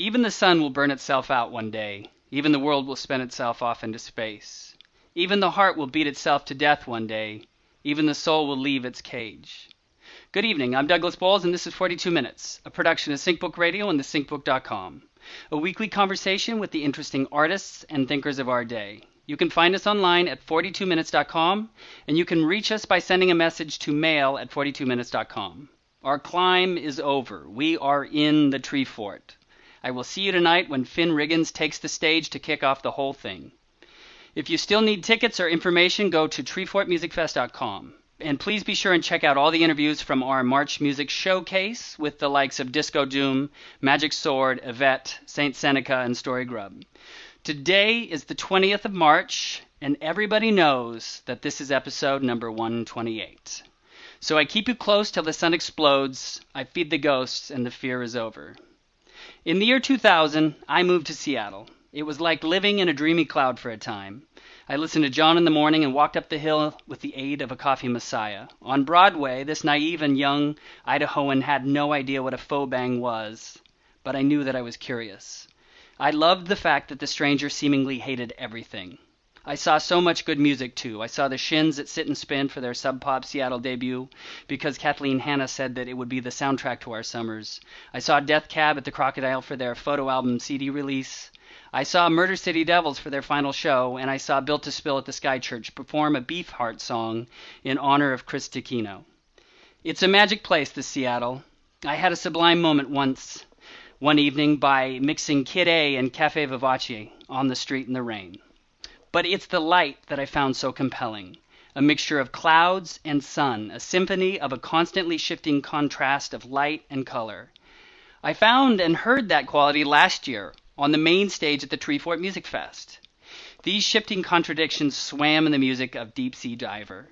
Even the sun will burn itself out one day. Even the world will spin itself off into space. Even the heart will beat itself to death one day. Even the soul will leave its cage. Good evening. I'm Douglas Bowles, and this is 42 Minutes, a production of SyncBook Radio and thesyncbook.com, a weekly conversation with the interesting artists and thinkers of our day. You can find us online at 42minutes.com, and you can reach us by sending a message to mail at 42minutes.com. Our climb is over. We are in the tree fort. I will see you tonight when Finn Riggins takes the stage to kick off the whole thing. If you still need tickets or information, go to treefortmusicfest.com. And please be sure and check out all the interviews from our March Music Showcase with the likes of Disco Doom, Magic Sword, Yvette, Saintseneca, and Story Grub. Today is the 20th of March, and everybody knows that this is episode number 128. So I keep you close till the sun explodes, I feed the ghosts, and the fear is over. In the year 2000, I moved to Seattle. It was like living in a dreamy cloud for a time. I listened to John in the morning and walked up the hill with the aid of a coffee messiah. On Broadway, this naive and young Idahoan had no idea what a faux bang was, but I knew that I was curious. I loved the fact that the stranger seemingly hated everything. I saw so much good music, too. I saw the Shins at Sit and Spin for their Sub Pop Seattle debut because Kathleen Hanna said that it would be the soundtrack to our summers. I saw Death Cab at the Crocodile for their photo album CD release. I saw Murder City Devils for their final show, and I saw Built to Spill at the Sky Church perform a Beefheart song in honor of Chris Takino. It's a magic place, this Seattle. I had a sublime moment once, one evening, by mixing Kid A and Cafe Vivace on the street in the rain. But it's the light that I found so compelling. A mixture of clouds and sun, a symphony of a constantly shifting contrast of light and color. I found and heard that quality last year on the main stage at the Treefort Music Fest. These shifting contradictions swam in the music of Deep Sea Diver.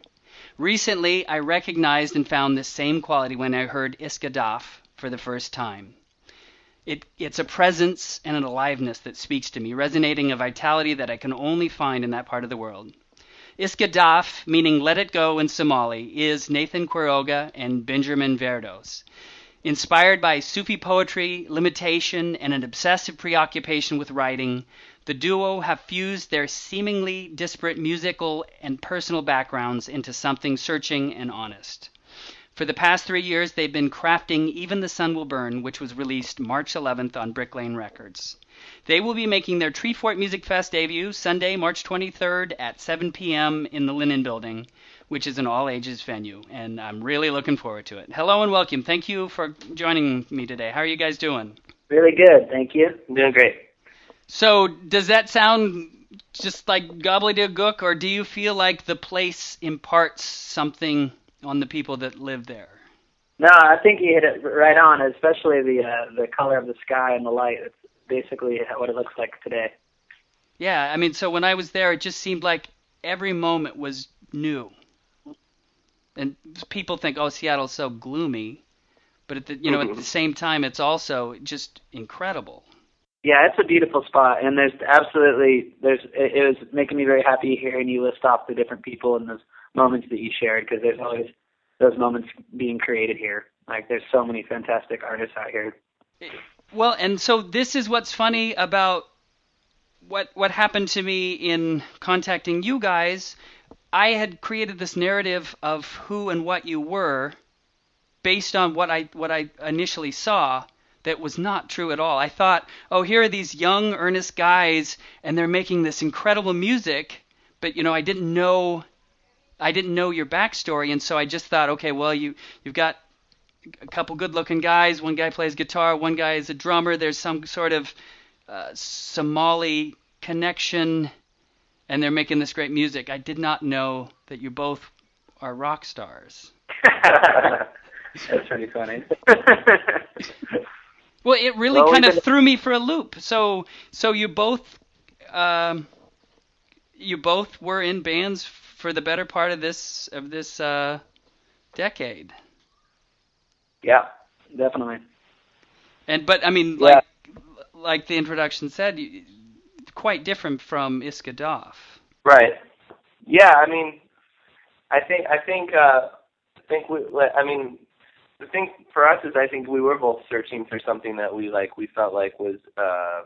Recently, I recognized and found this same quality when I heard Iska Dhaaf for the first time. It, it's a presence and an aliveness that speaks to me, resonating a vitality that I can only find in that part of the world. Iska Dhaaf, meaning let it go in Somali, is Nathan Quiroga and Benjamin Verdoes. Inspired by Sufi poetry, limitation, and an obsessive preoccupation with writing, the duo have fused their seemingly disparate musical and personal backgrounds into something searching and honest. For the past three years, they've been crafting Even the Sun Will Burn, which was released March 11th on Brick Lane Records. They will be making their Treefort Music Fest debut Sunday, March 23rd at 7 p.m. in the Linen Building, which is an all ages venue, and I'm really looking forward to it. Hello and welcome. Thank you for joining me today. How are you guys doing? Really good, thank you. I'm doing great. So, does that sound just like gobbledygook, or do you feel like the place imparts something on the people that live there? No, I think he hit it right on, especially the uh, the color of the sky and the light. It's basically what it looks like today. Yeah, I mean, so when I was there, it just seemed like every moment was new. And people think, oh, Seattle's so gloomy, but at the you know at the same time, it's also just incredible. Yeah, it's a beautiful spot, and there's absolutely there's it, it was making me very happy hearing you list off the different people and those moments that you shared because there's always those moments being created here. Like there's so many fantastic artists out here. Well, and so this is what's funny about what what happened to me in contacting you guys. I had created this narrative of who and what you were based on what I what I initially saw that was not true at all. I thought, "Oh, here are these young earnest guys and they're making this incredible music." But you know, I didn't know I didn't know your backstory, and so I just thought, okay, well, you you've got a couple good-looking guys. One guy plays guitar, one guy is a drummer. There's some sort of uh, Somali connection, and they're making this great music. I did not know that you both are rock stars. That's pretty funny. well, it really well, kind of threw me for a loop. So, so you both, um, you both were in bands for the better part of this of this uh, decade. Yeah, definitely. And but I mean, like yeah. like the introduction said, quite different from Iska Dhaaf. Right. Yeah, I mean, I think I think uh, I think we. I mean, the thing for us is I think we were both searching for something that we like we felt like was uh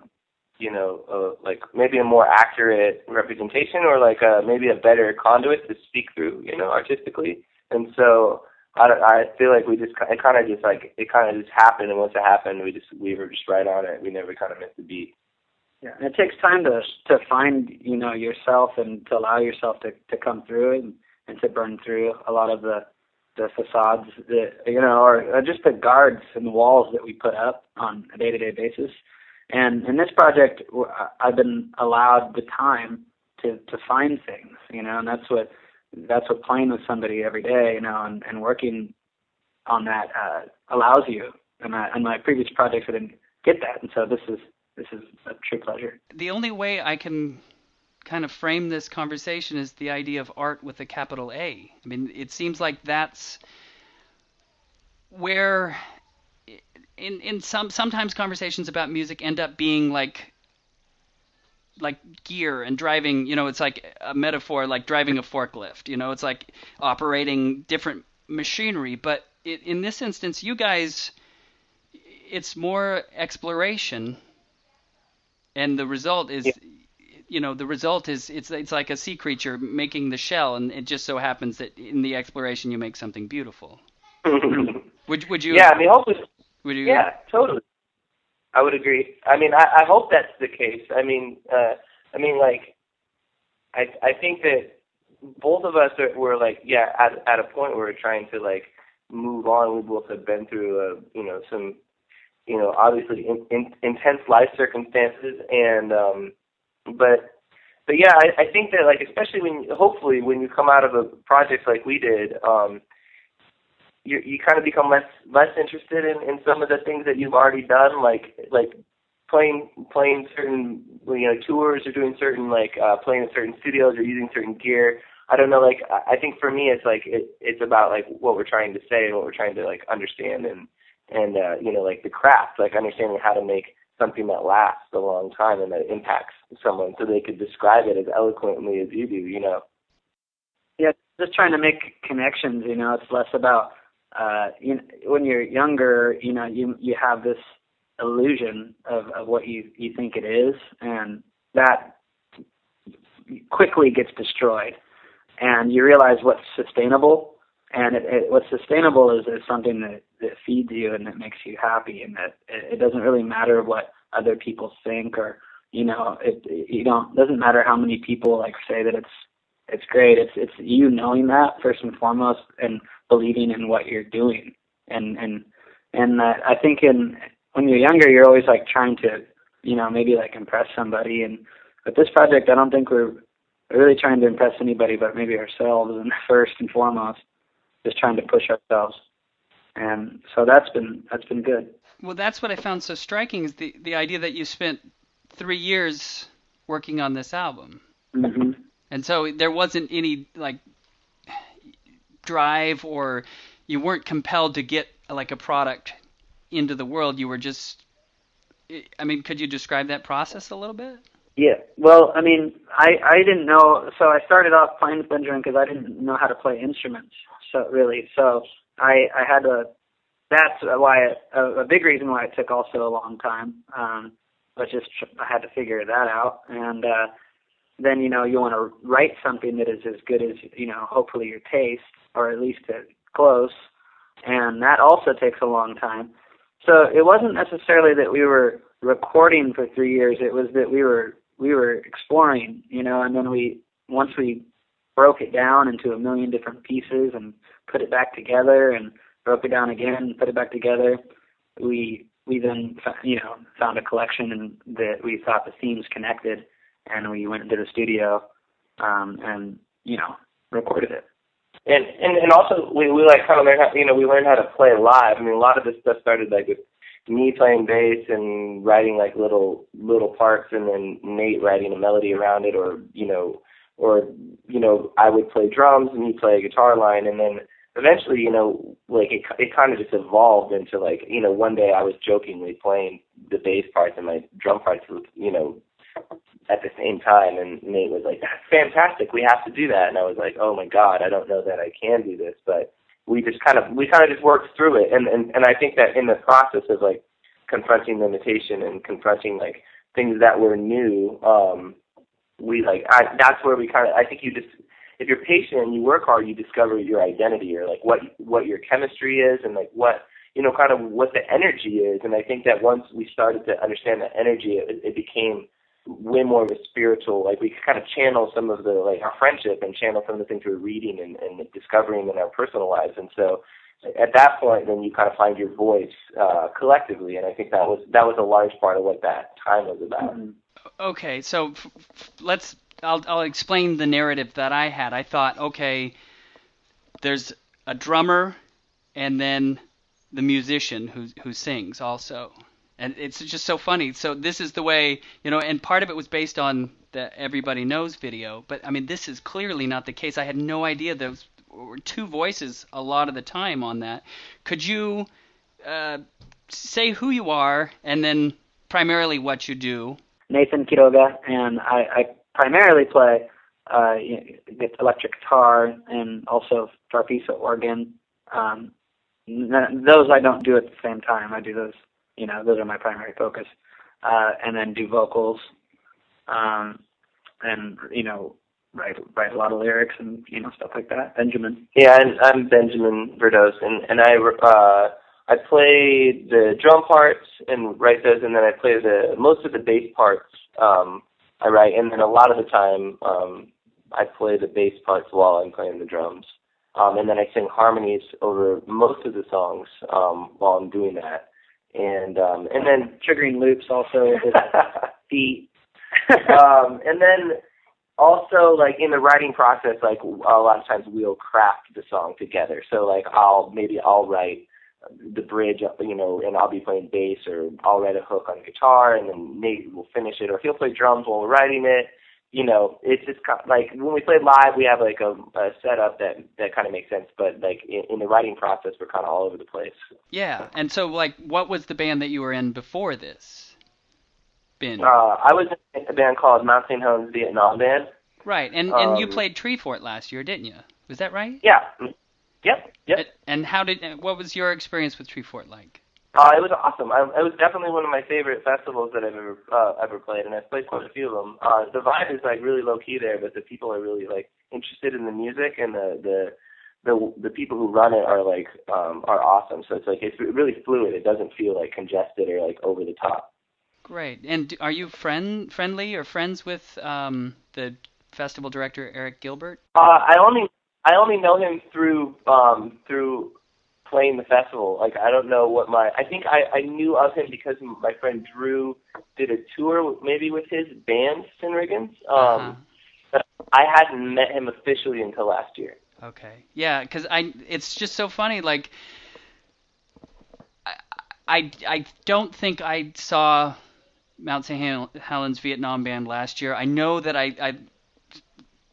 you know uh, like maybe a more accurate representation or like a maybe a better conduit to speak through you know artistically. And so I I feel like we just it kind of just like it kind of just happened. And once it happened we just we were just right on it. We never kind of missed a beat. Yeah. And it takes time to to find you know yourself and to allow yourself to to come through and, and to burn through a lot of the the facades that you know, or just the guards and the walls that we put up on a day-to-day basis. And in this project, I've been allowed the time to to find things, you know, and that's what that's what playing with somebody every day, you know, and, and working on that uh, allows you. And I, my previous projects, I didn't get that, and so this is this is a true pleasure. The only way I can kind of frame this conversation is the idea of art with a capital A. I mean, it seems like that's where in in some sometimes conversations about music end up being like like gear and driving, you know, it's like a metaphor like driving a forklift, you know, it's like operating different machinery, but it, in this instance you guys it's more exploration and the result is yeah you know the result is it's it's like a sea creature making the shell, and it just so happens that in the exploration you make something beautiful. would would you? Yeah, I mean, hopefully. Would you? Yeah, totally. I would agree. I mean, I, I hope that's the case. I mean, uh, I mean, like, I I think that both of us are, were like, yeah, at at a point where we're trying to like move on. We both have been through, uh, you know, some, you know, obviously in, in, intense life circumstances, and um, but but yeah, I, I think that like especially when hopefully when you come out of a project like we did, um, you you kind of become less less interested in in some of the things that you've already done, like like playing playing certain you know tours or doing certain like uh, playing in certain studios or using certain gear. I don't know, like I think for me it's like it, it's about like what we're trying to say and what we're trying to like understand and and uh, you know like the craft, like understanding how to make something that lasts a long time and that impacts someone so they could describe it as eloquently as you do, you know. Yeah, just trying to make connections, you know, it's less about uh you know, when you're younger, you know, you you have this illusion of of what you you think it is and that quickly gets destroyed. And you realize what's sustainable and it, it, what's sustainable is, is something that, that feeds you and that makes you happy and that it, it doesn't really matter what other people think or you know it you don't doesn't matter how many people like say that it's it's great it's it's you knowing that first and foremost and believing in what you're doing and and and uh, I think in when you're younger you're always like trying to you know maybe like impress somebody and with this project I don't think we're really trying to impress anybody but maybe ourselves and first and foremost just trying to push ourselves. And so that's been that's been good. Well, that's what I found so striking is the the idea that you spent three years working on this album. Mm-hmm. And so there wasn't any like drive or you weren't compelled to get like a product into the world. You were just I mean, could you describe that process a little bit? Yeah. Well, I mean, I I didn't know. So I started off playing with Benjamin because I didn't know how to play instruments. So really, so I I had to. That's why it, a, a big reason why it took also a long time. Um, but just I had to figure that out, and uh, then you know you want to write something that is as good as you know, hopefully your taste, or at least close, and that also takes a long time. So it wasn't necessarily that we were recording for three years; it was that we were we were exploring, you know, and then we once we broke it down into a million different pieces and put it back together and broke it down again and put it back together. We we then you know found a collection and that we thought the themes connected, and we went into the studio um, and you know recorded it. And and and also we we like kind of learned how you know we learned how to play live. I mean a lot of this stuff started like with me playing bass and writing like little little parts and then Nate writing a melody around it or you know or you know I would play drums and he'd play a guitar line and then eventually you know like it it kind of just evolved into like you know one day I was jokingly playing the bass parts and my drum parts you know at the same time and Nate was like that's fantastic we have to do that and I was like oh my god I don't know that I can do this but we just kind of we kind of just worked through it, and and and I think that in the process of like confronting limitation and confronting like things that were new, um, we like I, that's where we kind of I think you just if you're patient and you work hard, you discover your identity or like what what your chemistry is and like what you know kind of what the energy is. And I think that once we started to understand the energy, it, it became way more of a spiritual like we kind of channel some of the like our friendship and channel some of the things we are reading and, and discovering in our personal lives and so at that point then you kind of find your voice uh collectively and i think that was that was a large part of what that time was about Mhm. Okay, so f- f- let's. I'll I'll explain the narrative that I had. I thought, okay, there's a drummer, and then the musician who who sings also, and it's just so funny. So this is the way you know, and part of it was based on the Everybody Knows video, but I mean, this is clearly not the case. I had no idea there were two voices a lot of the time on that. Could you uh, say who you are, and then primarily what you do? Nathan Quiroga, and I, I primarily play uh, electric guitar and also farfisa organ. Um, those I don't do at the same time. I do those, you know, those are my primary focus, uh, and then do vocals, um, and you know, write write a lot of lyrics and you know stuff like that. Benjamin. Yeah, and I'm Benjamin Verdoes, and and I uh, I play the drum parts and write those, and then I play the most of the bass parts. Um, I write, and then a lot of the time um, I play the bass parts while I'm playing the drums, um, and then I sing harmonies over most of the songs um, while I'm doing that, and um, and then triggering loops also with beat. um, and then also like in the writing process, like a lot of times we'll craft the song together. So like I'll maybe I'll write the bridge, you know, and I'll be playing bass, or I'll write a hook on guitar, and then Nate will finish it, or he'll play drums while we're writing it. You know, it's just kind of, like when we play live, we have like a, a setup that that kind of makes sense, but like in, in the writing process, we're kind of all over the place. Yeah, and so like, what was the band that you were in before this? Been Uh, I was in a band called Mount St. Helens Vietnam Band. right, and and you played Treefort last year, didn't you? Was that right? Yeah. Yep. Yep. And- And how did? What was your experience with Treefort like? Uh, it was awesome. I, it was definitely one of my favorite festivals that I've ever uh, ever played, and I've played quite a few of them. Uh, the vibe is like really low key there, but the people are really like interested in the music, and the the the the people who run it are like um, are awesome. So it's like it's really fluid. It doesn't feel like congested or like over the top. Great. And do- are you friend friendly or friends with um, the festival director Eric Gilbert? Uh, I only I only know him through um, through playing the festival. Like I don't know what my I think I I knew of him because my friend Drew did a tour maybe with his band Finn Riggins. Um, Uh-huh. I hadn't met him officially until last year. Okay. Yeah, because I it's just so funny. Like, I, I I don't think I saw Mount St. Hel- Helens Vietnam Band last year. I know that I I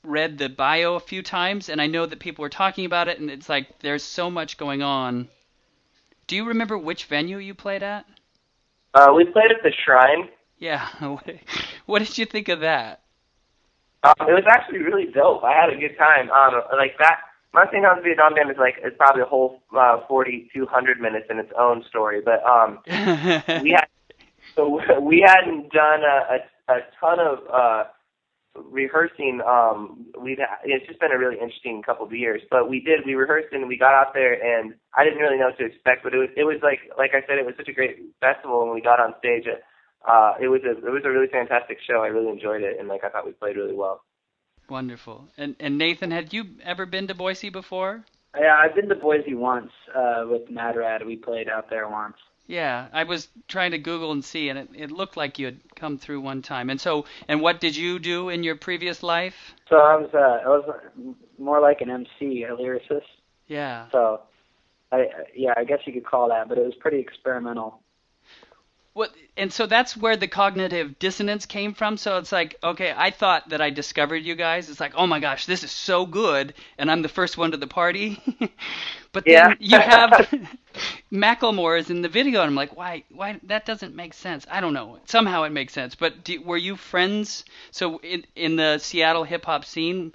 read the bio a few times, and I know that people were talking about it, and it's like there's so much going on. Do you remember which venue you played at? Uh, we played at the Shrine. Yeah. what did you think of that? Uh, it was actually really dope. I had a good time. Um, like that. Mount St. Helens Vietnam Band is like it's probably a whole uh, 40, 200 minutes in its own story. But um, we had so we hadn't done a, a, a ton of uh, rehearsing. Um, we'd ha- it's just been a really interesting couple of years, but we did. We rehearsed and we got out there, and I didn't really know what to expect. But it was it was like like I said, it was such a great festival, when we got on stage. Uh, it was a it was a really fantastic show. I really enjoyed it, and like I thought we played really well. Wonderful. And and Nathan, had you ever been to Boise before? Yeah, I've been to Boise once uh, with Mad Rad. We played out there once. Yeah, I was trying to Google and see, and it, it looked like you had come through one time. And so, and what did you do in your previous life? So I was uh, I was more like an MC, a lyricist. Yeah. So, I yeah, I guess you could call that, but it was pretty experimental. What? And so that's where the cognitive dissonance came from. So it's like, okay, I thought that I discovered you guys. It's like, oh my gosh, this is so good, and I'm the first one to the party. but then you have Macklemore is in the video, and I'm like, why? Why? That doesn't make sense. I don't know. Somehow it makes sense. But do, were you friends? So in in the Seattle hip hop scene,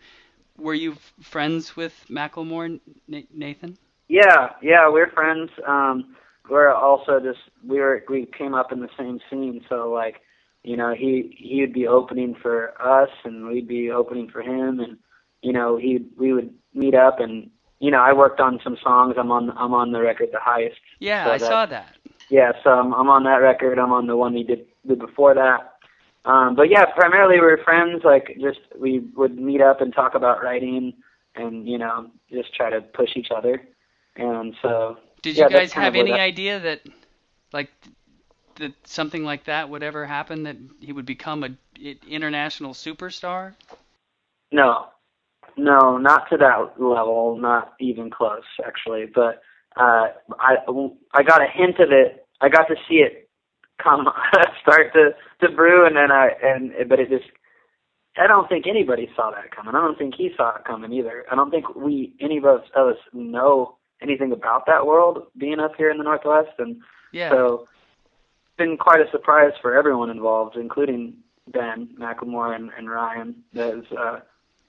were you friends with Macklemore, Na- Nathan? Yeah, yeah, we're friends. Um, we're also just we were we came up in the same scene, so like, you know, he he'd be opening for us, and we'd be opening for him, and you know, he we would meet up, and you know, I worked on some songs. I'm on I'm on the record, the highest. Yeah, so I that, saw that. Yeah, so I'm, I'm on that record. I'm on the one he did, did before that. Um, but yeah, primarily we were friends. Like, just we would meet up and talk about writing, and you know, just try to push each other. And so, Did yeah, you guys have any that- idea that, like, that something like that would ever happen? That he would become a international superstar? No, no, not to that level, not even close, actually. But uh, I, I got a hint of it. I got to see it come start to to brew, and then I and but it just. I don't think anybody saw that coming. I don't think he saw it coming either. I don't think we any of us, of us know anything about that world being up here in the Northwest, and Yeah. so it's been quite a surprise for everyone involved, including Ben Macklemore and, and Ryan. That's uh,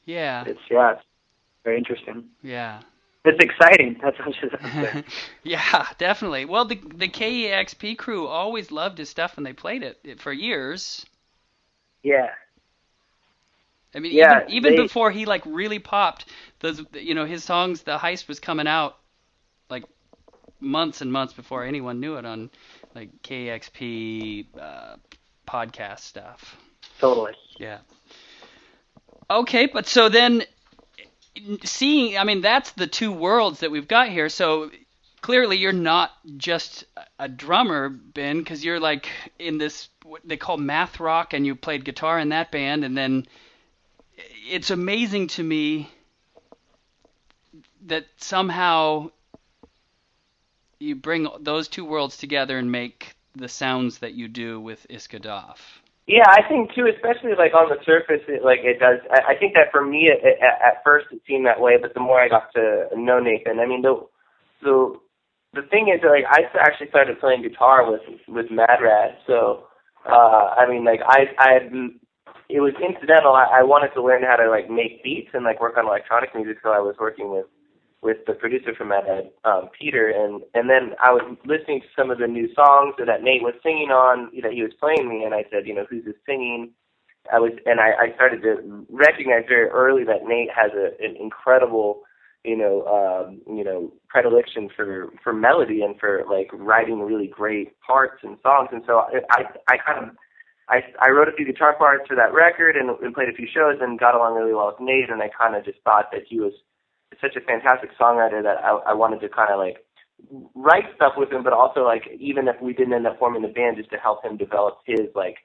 yeah. it's yeah, it's very interesting. Yeah. It's exciting. That's what I should say. yeah, definitely. Well, the the KEXP crew always loved his stuff and they played it, it for years. yeah, I mean, Yeah, even, even they- before he like really popped, those you know his songs, the heist was coming out like months and months before anyone knew it on like KEXP uh, podcast stuff. totally. Yeah. Okay, but so then seeing, I mean, that's the two worlds that we've got here. So clearly you're not just a drummer, Ben, because you're like in this what they call math rock, and you played guitar in that band, and then it's amazing to me that somehow you bring those two worlds together and make the sounds that you do with Iska Dhaaf. Yeah, I think too, especially like on the surface, it, like it does. I, I think that for me, it, it, at first it seemed that way, but the more I got to know Nathan, I mean, the the the thing is, like, I actually started playing guitar with with Mad Rad, so uh, I mean, like, I I had it was incidental. I, I wanted to learn how to like make beats and like work on electronic music, so I was working with with the producer from Mad Rad, um, Peter, and and then I was listening to some of the new songs that Nate was singing on that he was playing me, and I said, you know, who's this singing? I was, and I, I started to recognize very early that Nate has a, an incredible, you know, um, you know, predilection for for melody and for like writing really great parts and songs, and so I I, I kind of. I, I wrote a few guitar parts for that record and, and played a few shows and got along really well with Nate and I kind of just thought that he was such a fantastic songwriter that I, I wanted to kind of like write stuff with him, but also like even if we didn't end up forming the band, just to help him develop his like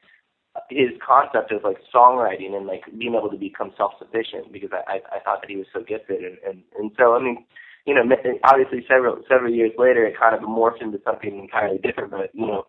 his concept of like songwriting and like being able to become self-sufficient because I I, I thought that he was so gifted and, and and so I mean you know obviously several several years later it kind of morphed into something entirely different, but you know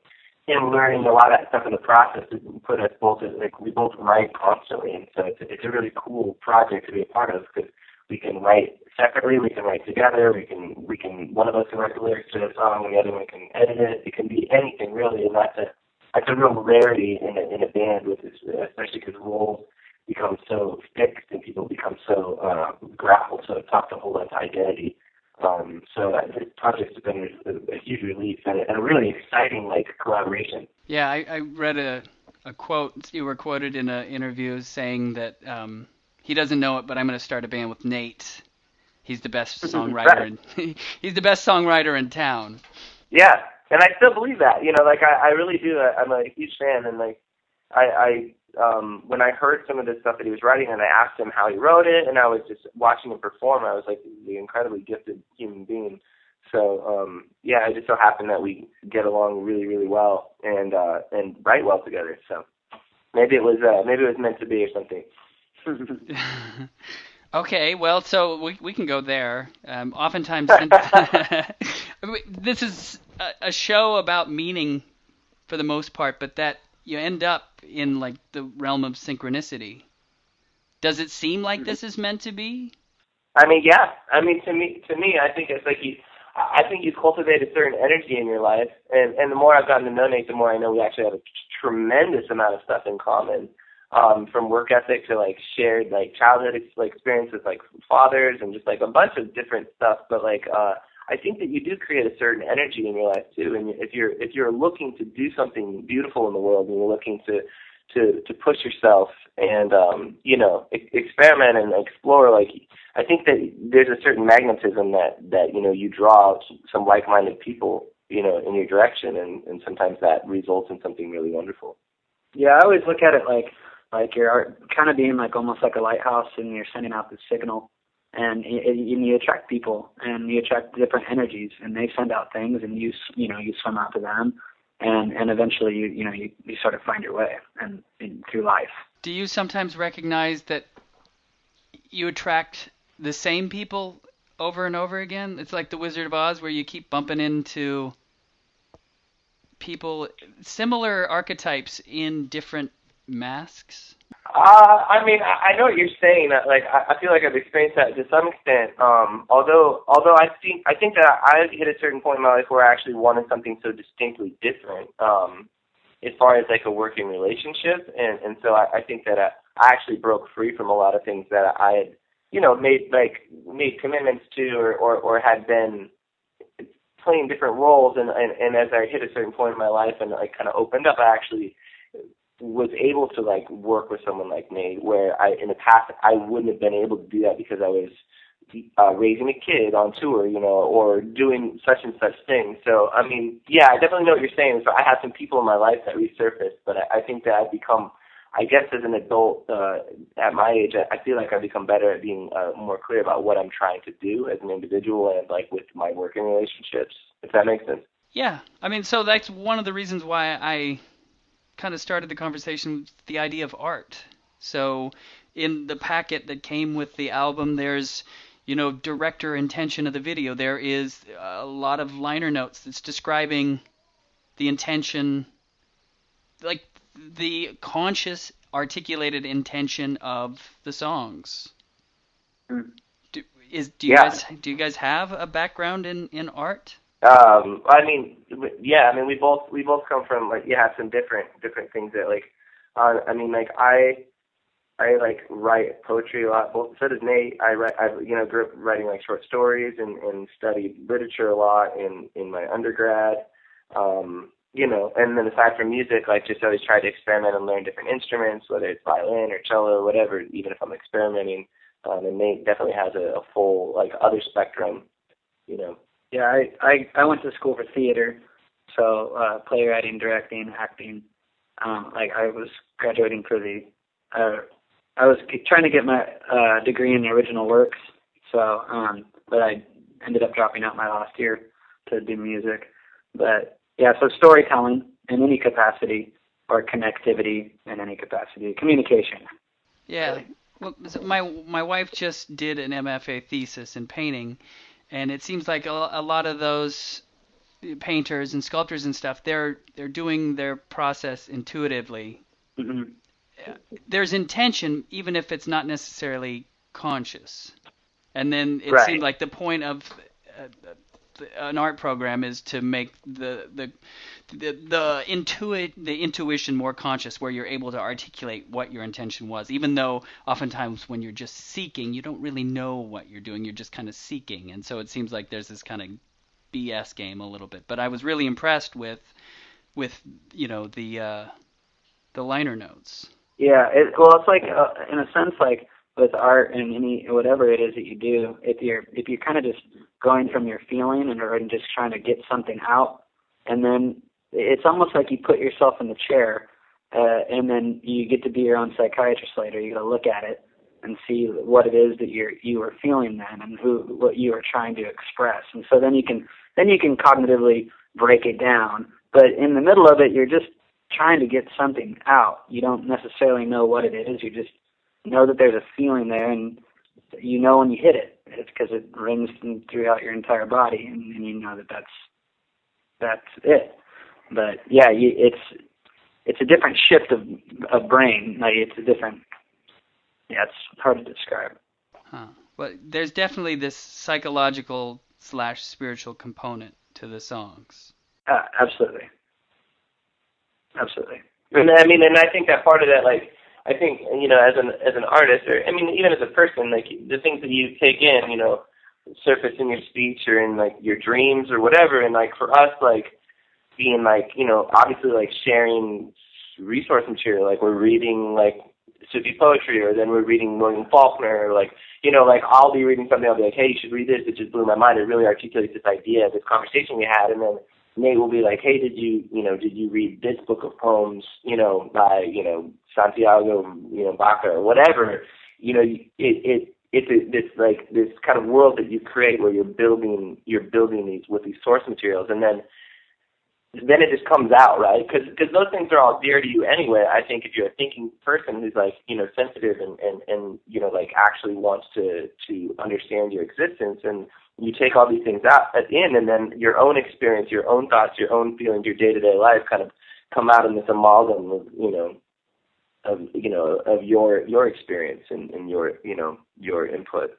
him learning a lot of that stuff in the process put us both like we both write constantly and so it's, it's a really cool project to be a part of because we can write separately, we can write together, we can we can one of us can write the lyrics to a song and the other one can edit it. It can be anything really, and that's a that's a real rarity in a in a band with this, especially because roles become so fixed and people become so uh, grappled so tough to hold on to identity. Um, so uh, this project has been a, a huge relief and a, and a really exciting like collaboration. Yeah, I, I read a a quote. You were quoted in an interview saying that um, he doesn't know it, but I'm going to start a band with Nate. He's the best songwriter. in, he's the best songwriter in town. Yeah, and I still believe that. You know, like I, I really do. I, I'm a huge fan, and like I, I um when I heard some of the stuff that he was writing, and I asked him how he wrote it, and I was just watching him perform. I was like, an incredibly gifted human being. So um yeah, it just so happened that we get along really, really well and uh and write well together. So maybe it was uh maybe it was meant to be or something. okay, well, so we we can go there. Um, oftentimes, this is a, a show about meaning for the most part, but that you end up in like the realm of synchronicity. Does it seem like this is meant to be? I mean, yeah. I mean, to me, to me, I think it's like you. I think you cultivate a certain energy in your life, and and the more I've gotten to know Nate, the more I know we actually have a tremendous amount of stuff in common, um, from work ethic to like shared like childhood ex- like experience with like fathers and just like a bunch of different stuff. But like, uh, I think that you do create a certain energy in your life too. And if you're if you're looking to do something beautiful in the world and you're looking to to to push yourself and um you know e- experiment and explore like I think that there's a certain magnetism that that you know you draw some like-minded people you know in your direction and and sometimes that results in something really wonderful. Yeah, I always look at it like like you're kind of being like almost like a lighthouse and you're sending out the signal and, and you attract people and you attract different energies and they send out things and you you know you swim out to them and and eventually you you know you, you sort of find your way and, and through life. Do you sometimes recognize that you attract the same people over and over again? It's like the Wizard of Oz where you keep bumping into people similar archetypes in different masks. Uh, I mean, I, I know what you're saying. That, like, I, I feel like I've experienced that to some extent. Um, although, although I think I think that I hit a certain point in my life where I actually wanted something so distinctly different. Um, as far as like a working relationship, and and so I, I think that I, I actually broke free from a lot of things that I had, you know, made like made commitments to or or, or had been playing different roles and, and and as I hit a certain point in my life and like kind of opened up, I actually was able to like work with someone like me where I in the past I wouldn't have been able to do that because I was uh, raising a kid on tour, you know, or doing such and such things. So I mean, yeah, I definitely know what you're saying. So I have some people in my life that resurfaced, but I, I think that I've become, I guess, as an adult uh, at my age, I, I feel like I've become better at being uh, more clear about what I'm trying to do as an individual and like with my working relationships. If that makes sense. Yeah, I mean, so that's one of the reasons why I kind of started the conversation with the idea of art. So in the packet that came with the album, there's you know director intention of the video. There is a lot of liner notes that's describing the intention, like the conscious articulated intention of the songs. Mm. Do, is do you Yeah. guys do you guys have a background in in art? Um, I mean, yeah, I mean, we both we both come from like yeah, some different different things that like, uh, I mean, like I I like write poetry a lot. Both so does Nate. I write I you know grew up writing like short stories and and studied literature a lot in in my undergrad. Um, you know, and then aside from music, like just always try to experiment and learn different instruments, whether it's violin or cello or whatever. Even if I'm experimenting, um, and Nate definitely has a, a full like other spectrum. You know. Yeah, I I I went to school for theater, so uh playwriting, directing, acting. Um like I was graduating for the uh I was trying to get my uh degree in original works. So um but I ended up dropping out my last year to do music. But yeah, so storytelling in any capacity or connectivity in any capacity, communication. Yeah. Well, so my my wife just did an MFA thesis in painting, and it seems like a, a lot of those painters and sculptors and stuff they're they're doing their process intuitively. hmm There's intention even if it's not necessarily conscious. And then it Right. seemed like the point of uh, an art program is to make the the the, the intuit the intuition more conscious where you're able to articulate what your intention was even though oftentimes when you're just seeking you don't really know what you're doing you're just kind of seeking. And so it seems like there's this kind of BS game a little bit. But I was really impressed with with you know the uh the liner notes. Yeah, it, well, it's like uh, in a sense, like with art and any whatever it is that you do, if you're if you're kind of just going from your feeling and or just trying to get something out, and then it's almost like you put yourself in the chair, uh, and then you get to be your own psychiatrist later. You got to look at it and see what it is that you're you were feeling then, and who what you were trying to express, and so then you can then you can cognitively break it down. But in the middle of it, you're just trying to get something out. You don't necessarily know what it is. You just know that there's a feeling there, and you know when you hit it. It's because it rings throughout your entire body, and, and you know that that's that's it. But yeah, you, it's it's a different shift of of brain. Like it's a different. Yeah, it's hard to describe. Huh. But there's definitely this psychological slash spiritual component to the songs. Uh, absolutely, absolutely. And I mean, and I think that part of that, like, I think you know, as an as an artist, or I mean, even as a person, like the things that you take in, you know, surface in your speech or in like your dreams or whatever. And like for us, like being like you know obviously like sharing resource material, like we're reading like Sufi poetry, or then we're reading William Faulkner, or like you know like I'll be reading something, I'll be like, hey, you should read this. It just blew my mind. It really articulates this idea, this conversation we had, and then Nate will be like, hey, did you, you know, did you read this book of poems, you know, by, you know, Santiago, you know, Baca or whatever, you know, it, it, it's this like this kind of world that you create where you're building, you're building these with these source materials, and then then it just comes out, right? Because because those things are all dear to you anyway. I think if you're a thinking person who's like you know sensitive and and and you know like actually wants to to understand your existence, and you take all these things out at the and then your own experience, your own thoughts, your own feelings, your day to day life kind of come out in this amalgam of you know of you know of your your experience and, and your you know your input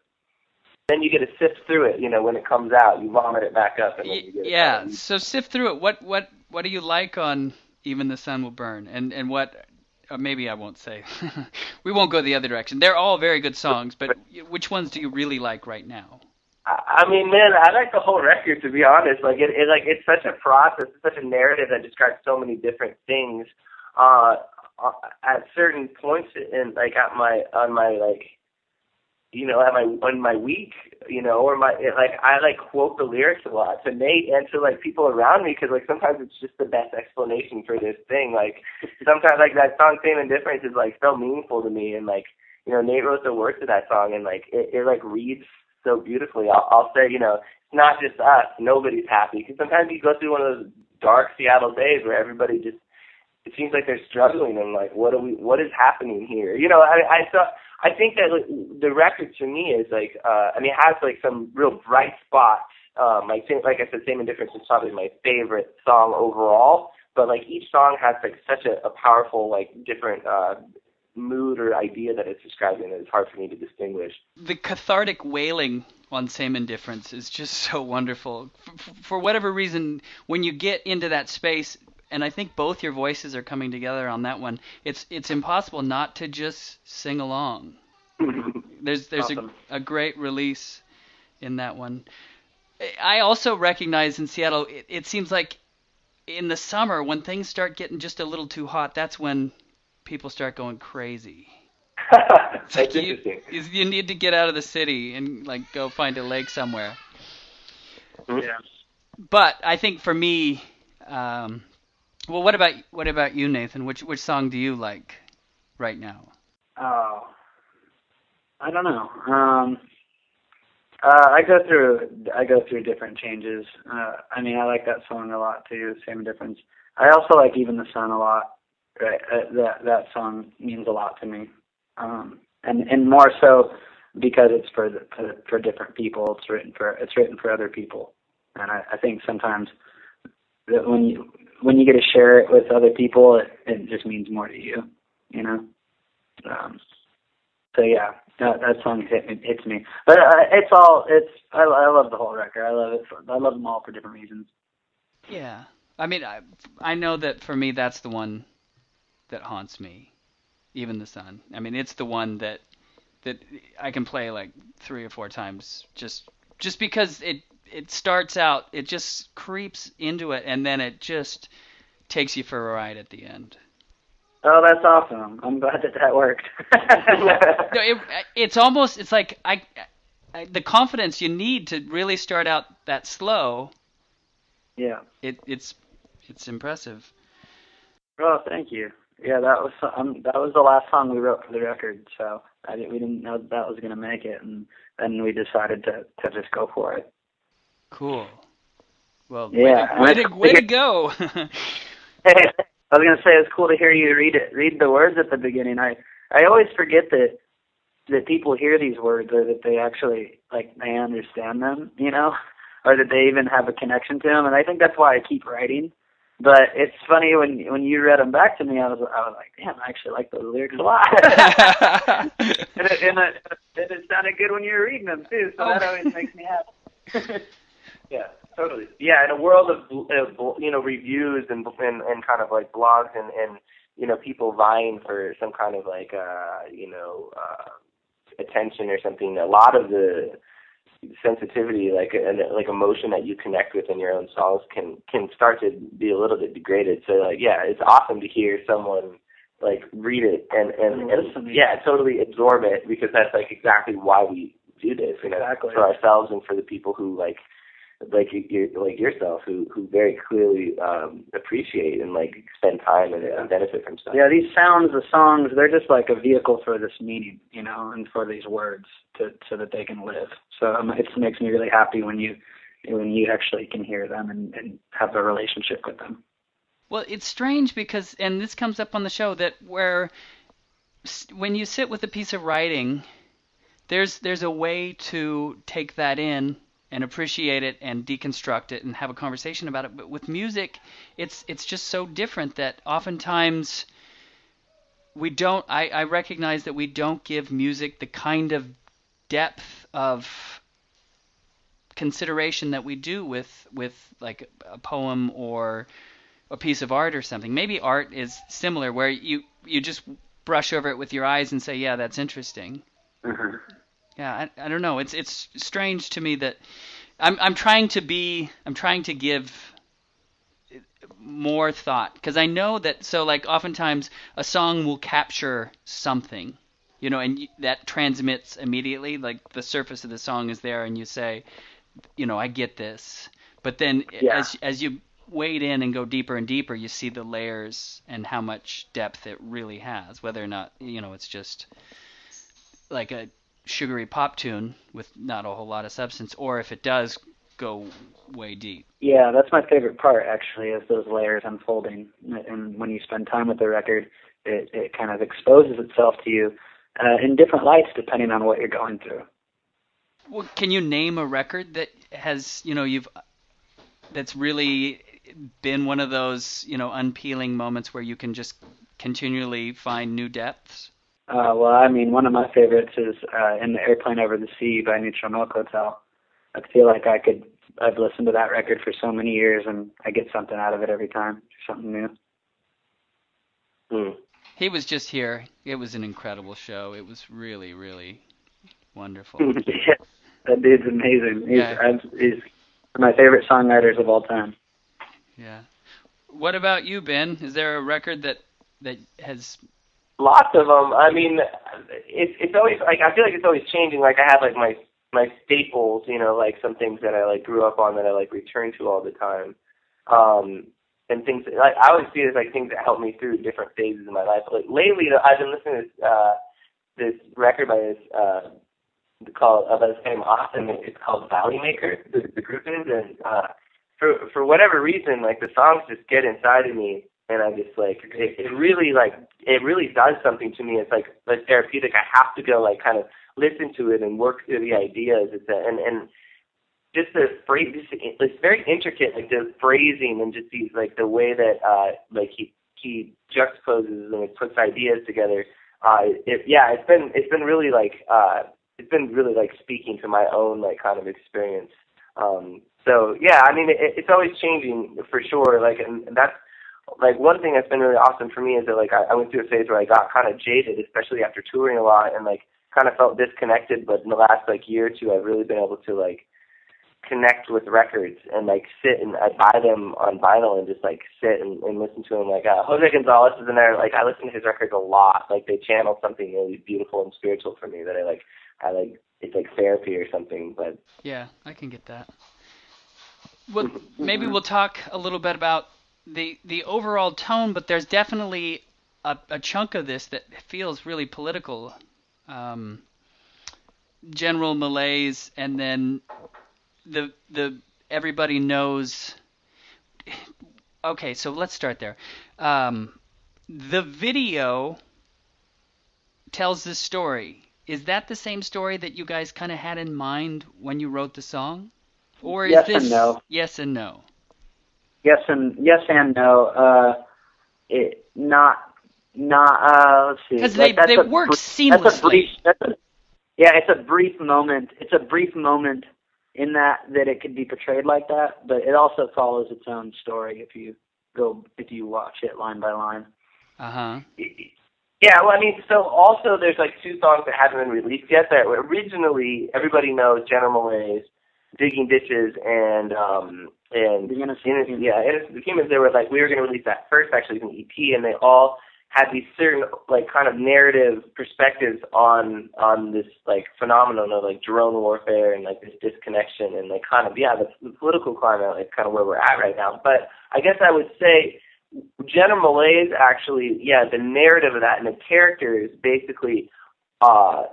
then you get to sift through it. You know, when it comes out, you vomit it back up, and then you get yeah. It so sift through it. What what what do you like on Even the Sun Will Burn, and and what? Uh, maybe I won't say. we won't go the other direction. They're all very good songs, but which ones do you really like right now? I mean, man, I like the whole record to be honest. Like it, it like it's such a process, it's such a narrative that describes so many different things. Uh, uh at certain points in like at my on my like you know, at my on my week, you know, or my it, like I like quote the lyrics a lot to Nate and to like people around me because like sometimes it's just the best explanation for this thing. Like sometimes like that song "Same Indifference" is like so meaningful to me, and like you know Nate wrote the words to that song, and like it, it like reads so beautifully. I'll, I'll say, you know, it's not just us. Nobody's happy because sometimes you go through one of those dark Seattle days where everybody just it seems like they're struggling and like what are we what is happening here you know i i thought I think that like, the record to me is like, uh, I mean, it has like some real bright spots. Um, like, like I said, Same Indifference is probably my favorite song overall. But like each song has like such a, a powerful like different uh, mood or idea that it's describing that it's hard for me to distinguish. The cathartic wailing on Same Indifference is just so wonderful. For, for whatever reason, when you get into that space, and I think both your voices are coming together on that one. It's it's impossible not to just sing along. there's there's awesome. a, a great release in that one. I also recognize in Seattle, it, it seems like in the summer when things start getting just a little too hot, that's when people start going crazy. that's like interesting. You, you need to get out of the city and like go find a lake somewhere. Mm-hmm. Yeah. But I think for me, um, well, what about what about you, Nathan? Which which song do you like right now? Oh, I don't know. Um, uh, I go through I go through different changes. Uh, I mean, I like that song a lot too. Same difference. I also like even the sun a lot. Right, uh, that that song means a lot to me, um, and and more so because it's for the, for, for different people. It's written for it's written for other people, and I, I think sometimes that when you when you get to share it with other people, it, it just means more to you, you know. Um, so yeah, that, that song hit me, hits me. But uh, it's all it's I, I love the whole record. I love it. For, I love them all for different reasons. Yeah, I mean, I I know that for me that's the one that haunts me. Even the sun. I mean, it's the one that that I can play like three or four times just just because it it starts out, it just creeps into it, and then it just takes you for a ride at the end. Oh, that's awesome! I'm glad that that worked. no, it, it's almost it's like I, I, the confidence you need to really start out that slow. Yeah. It it's it's impressive. Oh, thank you. Yeah, that was um, that was the last song we wrote for the record, so I didn't, we didn't know that, that was going to make it, and then we decided to to just go for it. Cool. Well, yeah, way to, way to, way to go. hey, I was gonna say it's cool to hear you read it, read the words at the beginning. I I always forget that that people hear these words or that they actually like they understand them, you know, or that they even have a connection to them. And I think that's why I keep writing. But it's funny when when you read them back to me, I was I was like, damn, I actually like those lyrics a lot. and, it, and, it, and it sounded good when you were reading them too, so that always makes me happy. yeah, totally. Yeah, in a world of, of you know reviews and, and and kind of like blogs and and you know people vying for some kind of like uh you know uh attention or something, a lot of the sensitivity, like and like emotion that you connect with in your own songs can can start to be a little bit degraded. So like yeah, it's awesome to hear someone like read it and and, and yeah, totally absorb it because that's like exactly why we do this, you know, Exactly. for ourselves and for the people who like like you like yourself who who very clearly um appreciate and like spend time and, and benefit from stuff. Yeah, these sounds, the songs, they're just like a vehicle for this meaning, you know, and for these words to so that they can live. So um, it makes me really happy when you when you actually can hear them and, and have a relationship with them. Well, it's strange because, and this comes up on the show, that where when you sit with a piece of writing, there's there's a way to take that in and appreciate it and deconstruct it and have a conversation about it. But with music, it's it's just so different that oftentimes we don't. I, I recognize that we don't give music the kind of depth of consideration that we do with with like a poem or a piece of art or something. Maybe art is similar, where you you just brush over it with your eyes and say, "Yeah, that's interesting." Uh-huh. Yeah, I, I don't know. It's it's strange to me that I'm I'm trying to be I'm trying to give more thought because I know that so like oftentimes a song will capture something, you know, and that transmits immediately. Like the surface of the song is there, and you say, you know, I get this. But then Yeah. as as you wade in and go deeper and deeper, you see the layers and how much depth it really has. Whether or not you know it's just like a sugary pop tune with not a whole lot of substance, or if it does go way deep. Yeah, that's my favorite part actually, is those layers unfolding. And when you spend time with the record, it it kind of exposes itself to you uh, in different lights depending on what you're going through. Well, can you name a record that has you know you've that's really been one of those you know unpeeling moments where you can just continually find new depths? Uh, well, I mean, one of my favorites is uh, "In the Airplane Over the Sea" by Neutral Milk Hotel. I feel like I could. I've listened to that record for so many years, and I get something out of it every time. Something new. Hmm. He was just here. It was an incredible show. It was really, really wonderful. yeah, that dude's amazing. He's, Yeah. I've, he's one of my favorite songwriters of all time. Yeah. What about you, Ben? Is there a record that that has Lots of them. I mean, it's it's always like I feel like it's always changing. Like I have like my my staples, you know, like some things that I like grew up on that I like return to all the time. Um and things like I always see it as like things that help me through different phases of my life. Like lately I've been listening to this uh this record by this uh called uh, by this guy named Austin. It's called Valley Maker, the, the group is and uh for for whatever reason, like the songs just get inside of me and I just like it, it really like it really does something to me. It's like like therapeutic. I have to go like kind of listen to it and work through the ideas. It's a, and and just the phrase. Just, it's very intricate, like the phrasing and just these like the way that uh like he he juxtaposes and like, puts ideas together. Uh, it, yeah, it's been it's been really like uh it's been really like speaking to my own like kind of experience. Um, so yeah, I mean it, it's always changing for sure. Like and that's like one thing that's been really awesome for me is that like I, I went through a phase where I got kind of jaded, especially after touring a lot, and like kind of felt disconnected. But in the last like year or two, I've really been able to like connect with records and like sit and I buy them on vinyl and just like sit and, and listen to them. Like uh, Jose Gonzalez is in there. Like I listen to his records a lot. Like they channel something really beautiful and spiritual for me that I like. I like it's like therapy or something. But Yeah, I can get that. Well, maybe we'll talk a little bit about the the overall tone, but there's definitely a, a chunk of this that feels really political. Um, general malaise, and then the the everybody knows. Okay, so let's start there. Um, the video tells the story. Is that the same story that you guys kind of had in mind when you wrote the song? Or is Yes this and no. yes and no? Yes and yes and no. Uh, it not not. Uh, let's see. Because they they work br- seamlessly. That's a brief. That's a, yeah, it's a brief moment. It's a brief moment in that that it could be portrayed like that, but it also follows its own story if you go if you watch it line by line. Uh huh. Yeah, well, I mean, so also there's like two songs that haven't been released yet that originally everybody knows General Malaise, Digging Ditches, and um and The Innocent Innocent- yeah, Innocent Humans. They were like we were going to release that first actually as an EP, and they all had these certain like kind of narrative perspectives on on this like phenomenon of like drone warfare and like this disconnection and like kind of yeah the, the political climate like kind of where we're at right now. But I guess I would say General Malaise actually, yeah, the narrative of that and the characters basically, uh,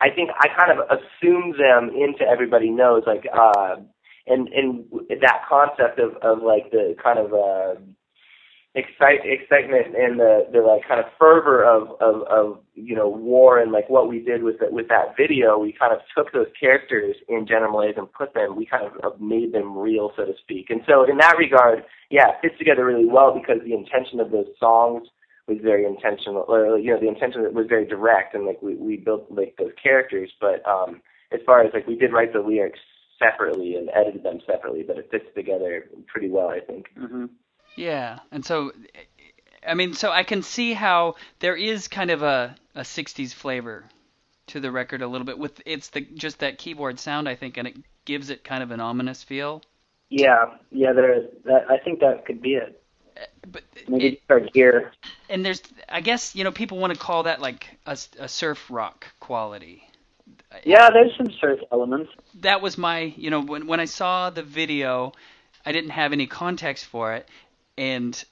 I think I kind of assumed them into everybody knows, like, uh, and and that concept of of like the kind of uh, excite excitement and the the like kind of fervor of of of you know war and like what we did with it with that video, we kind of took those characters in General Malaise and put them, we kind of made them real, so to speak. And so in that regard, yeah, it fits together really well because the intention of those songs was very intentional, or you know, the intention was very direct, and like we we built like those characters. But um, as far as like we did write the lyrics separately and edited them separately, but it fits together pretty well, I think. hmm Yeah, and so, I mean, so I can see how there is kind of a, a '60s flavor to the record a little bit. With it's the just that keyboard sound, I think, and it gives it kind of an ominous feel. Yeah, yeah. There, that I think that could be it. But Maybe it, start here. and there's, I guess, you know, people want to call that like a, a surf rock quality. Yeah, there's some surf elements. that was my you know when when I saw the video, I didn't have any context for it, and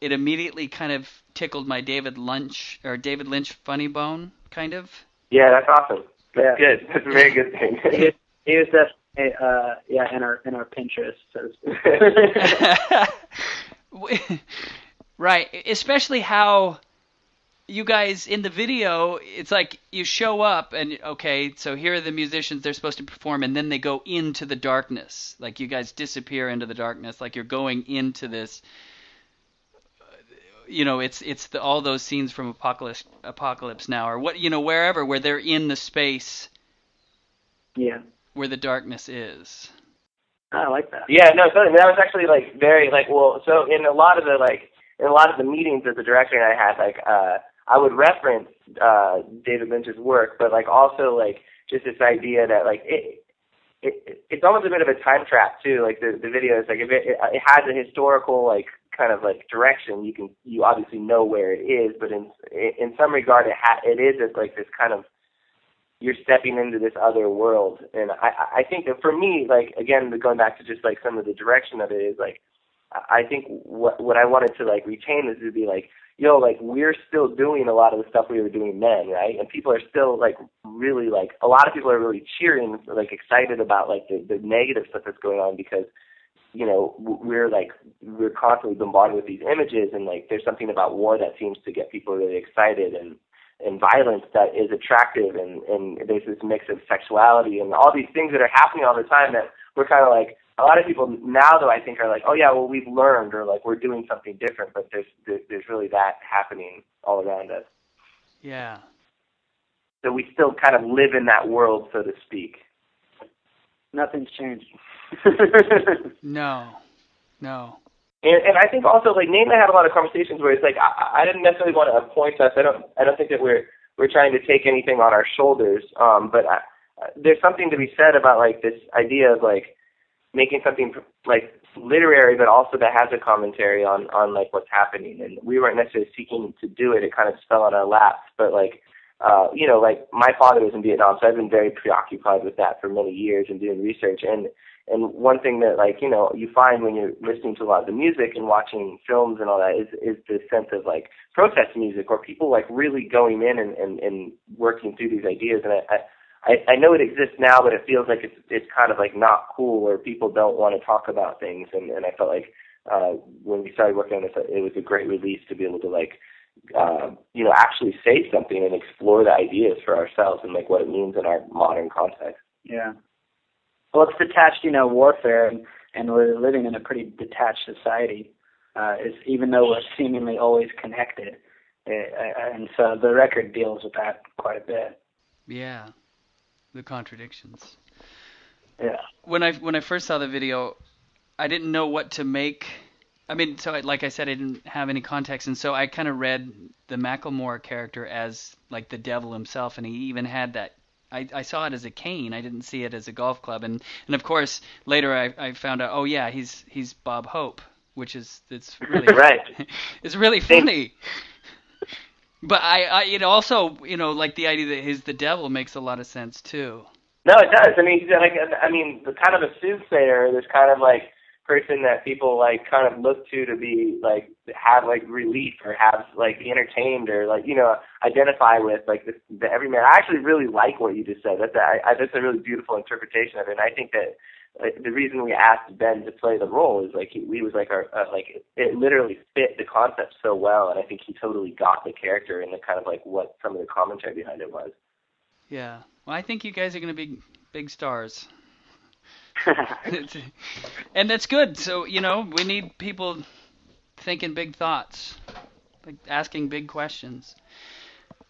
it immediately kind of tickled my David Lynch or David Lynch funny bone kind of. Yeah, that's awesome. That's Yeah. good. That's a very good thing. He, he was definitely, uh, yeah, in our in our Pinterest. So right, especially how you guys in the video, it's like you show up and okay, so here are the musicians they're supposed to perform, and then they go into the darkness. Like you guys disappear into the darkness, like you're going into this. You know, it's it's the, all those scenes from Apocalypse Apocalypse Now, or what you know, wherever where they're in the space yeah, where the darkness is. I like that. Yeah, no, so that was actually like very like well, so in a lot of the like in a lot of the meetings that the director and I had, like uh I would reference uh David Lynch's work, but like also like just this idea that like it it, it's almost a bit of a time trap too. Like the the video is like if it, it has a historical like kind of like direction, you can you obviously know where it is, but in in some regard, it ha- it is just like this kind of you're stepping into this other world, and I I think that for me, like again, going back to just like some of the direction of it is like I think what what I wanted to like retain is to be like yo, like we're still doing a lot of the stuff we were doing then, right? And people are still like really like a lot of people are really cheering, like excited about like the, the negative stuff that's going on because you know we're like we're constantly bombarded with these images and like there's something about war that seems to get people really excited and and violence that is attractive and and there's this mix of sexuality and all these things that are happening all the time that we're kind of like a lot of people now though I think are like oh yeah well we've learned or like we're doing something different but there's there's, there's really that happening all around us Yeah. so we still kind of live in that world so to speak Nothing's changed. No. No. And, and I think also like Nate and I had a lot of conversations where it's like I, I didn't necessarily want to appoint us. I don't I don't think that we're we're trying to take anything on our shoulders. Um, but I, there's something to be said about like this idea of like making something like literary, but also that has a commentary on on like what's happening. And we weren't necessarily seeking to do it. It kind of fell on our laps. But like uh, you know, like my father was in Vietnam, so I've been very preoccupied with that for many years and doing research. And and one thing that like you know you find when you're listening to a lot of the music and watching films and all that is is this sense of like protest music or people like really going in and and, and working through these ideas. And I, I I know it exists now, but it feels like it's it's kind of like not cool or people don't want to talk about things. And and I felt like uh, when we started working on this, it was a great release to be able to like uh, you know, actually say something and explore the ideas for ourselves and like what it means in our modern context. Yeah. Well, it's detached, you know, warfare, and, and we're living in a pretty detached society. Uh, is even though we're seemingly always connected, uh, and so the record deals with that quite a bit. Yeah. The contradictions. Yeah. When I when I first saw the video, I didn't know what to make I mean, so I, like I said, I didn't have any context, and so I kind of read the Macklemore character as like the devil himself, and he even had that. I, I saw it as a cane. I didn't see it as a golf club, and and of course later I, I found out. Oh yeah, he's he's Bob Hope, which is it's really right. it's really funny. But I, I it also you know like the idea that he's the devil makes a lot of sense too. No, it does. I mean, he's like, I mean, the kind of a soothsayer. There's kind of like person that people like kind of look to to be like have like relief or have like entertained or like you know identify with like the, the everyman. I actually really like what you just said. That's a, I, that's a really beautiful interpretation of it. And I think that like, the reason we asked Ben to play the role is like he, we was like our uh, like it, it literally fit the concept so well, and I think he totally got the character and the kind of like what some of the commentary behind it was. Yeah, well, I think you guys are going to be big stars. and that's good. So you know, we need people thinking big thoughts, like asking big questions.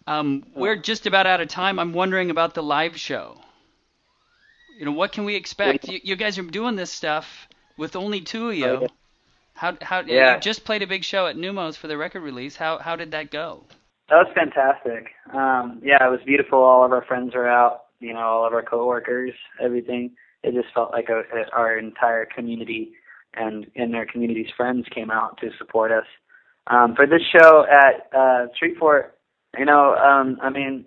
Um, we're just about out of time. I'm wondering about the live show. You know, what can we expect? You, you guys are doing this stuff with only two of you. How how yeah. you just played a big show at Neumos for the record release. How how did that go? That was fantastic. Um, yeah, it was beautiful. All of our friends were out. You know, all of our coworkers, everything it just felt like a, a, our entire community and and our community's friends came out to support us. Um, for this show at uh, Treefort, you know, um, I mean,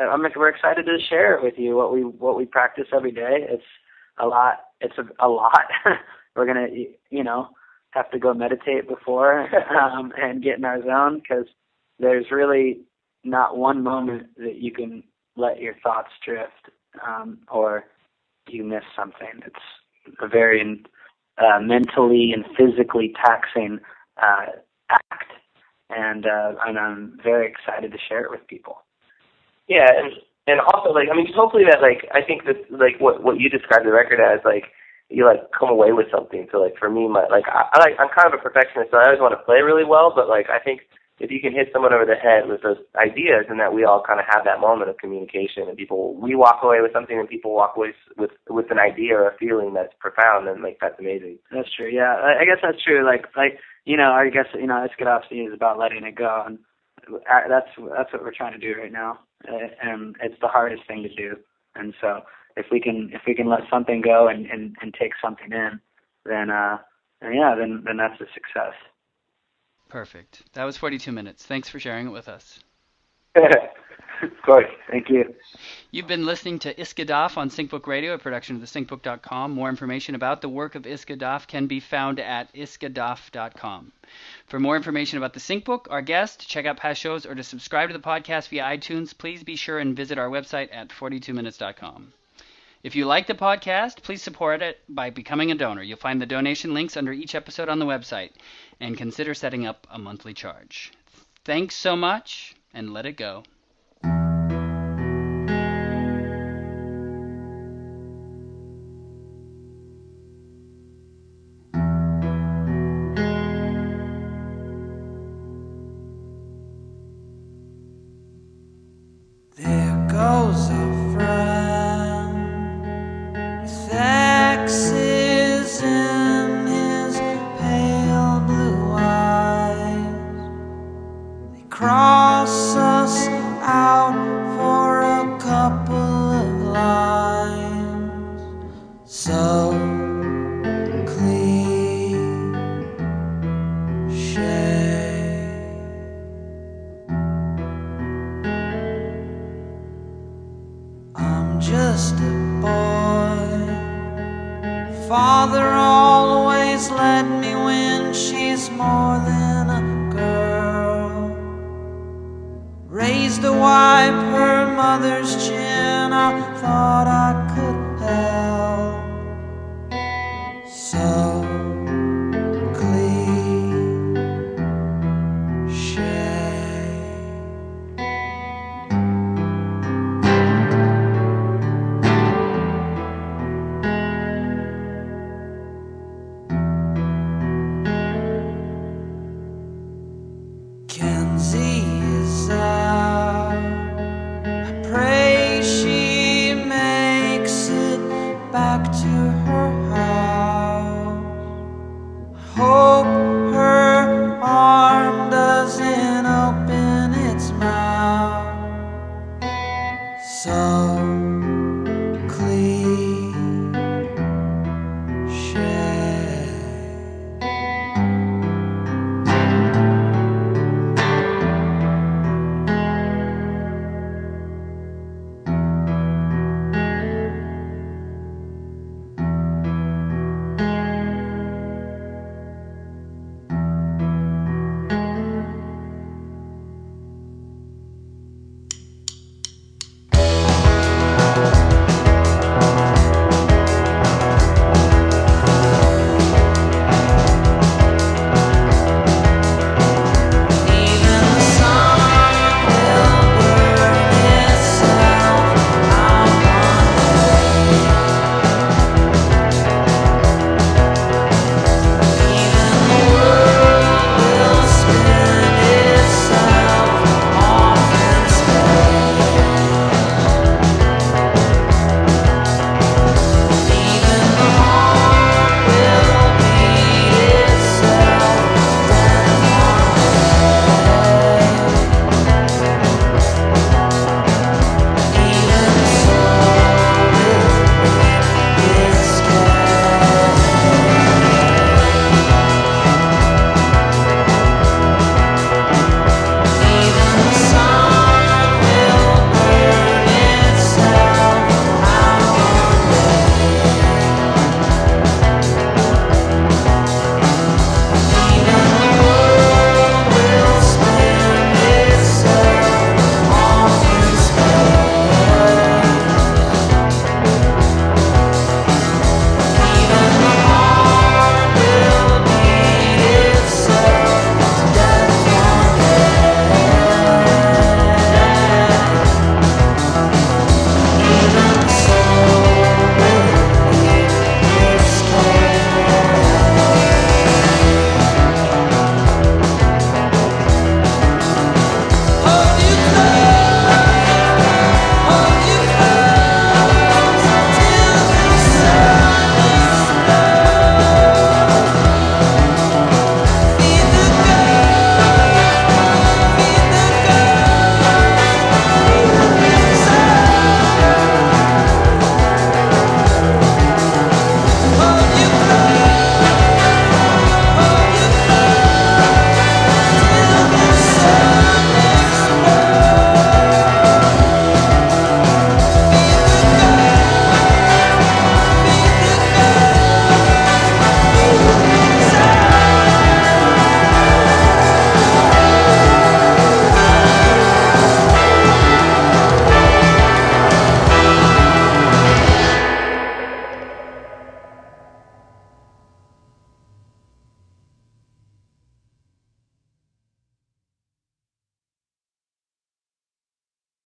I'm, we're excited to share it with you what we what we practice every day. It's a lot. It's a, a lot. we're gonna, you know, have to go meditate before um, and get in our zone because there's really not one moment that you can let your thoughts drift um, or you miss something. It's a very uh, mentally and physically taxing uh, act, and uh, and I'm very excited to share it with people. Yeah, and and also like I mean, hopefully that like I think that like what what you described the record as like you like come away with something. So like for me, my like I, I like I'm kind of a perfectionist, so I always want to play really well, but like I think if you can hit someone over the head with those ideas and that we all kind of have that moment of communication and people we walk away with something and people walk away with with an idea or a feeling that's profound and like that's amazing that's true yeah i, I guess that's true like like you know i guess you know Iskadovsky is about letting it go and that's that's what we're trying to do right now and it's the hardest thing to do and so if we can if we can let something go and and, and take something in then uh then yeah then then that's a success Perfect. That was 42 minutes. Thanks for sharing it with us. of course. Thank you. You've been listening to Iska Dhaaf on SyncBook Radio, a production of the syncbook.com. More information about the work of Iska Dhaaf can be found at iskadov.com. For more information about the SyncBook, our guest, check out past shows, or to subscribe to the podcast via iTunes, please be sure and visit our website at 42minutes.com. If you like the podcast, please support it by becoming a donor. You'll find the donation links under each episode on the website and consider setting up a monthly charge. Thanks so much and let it go.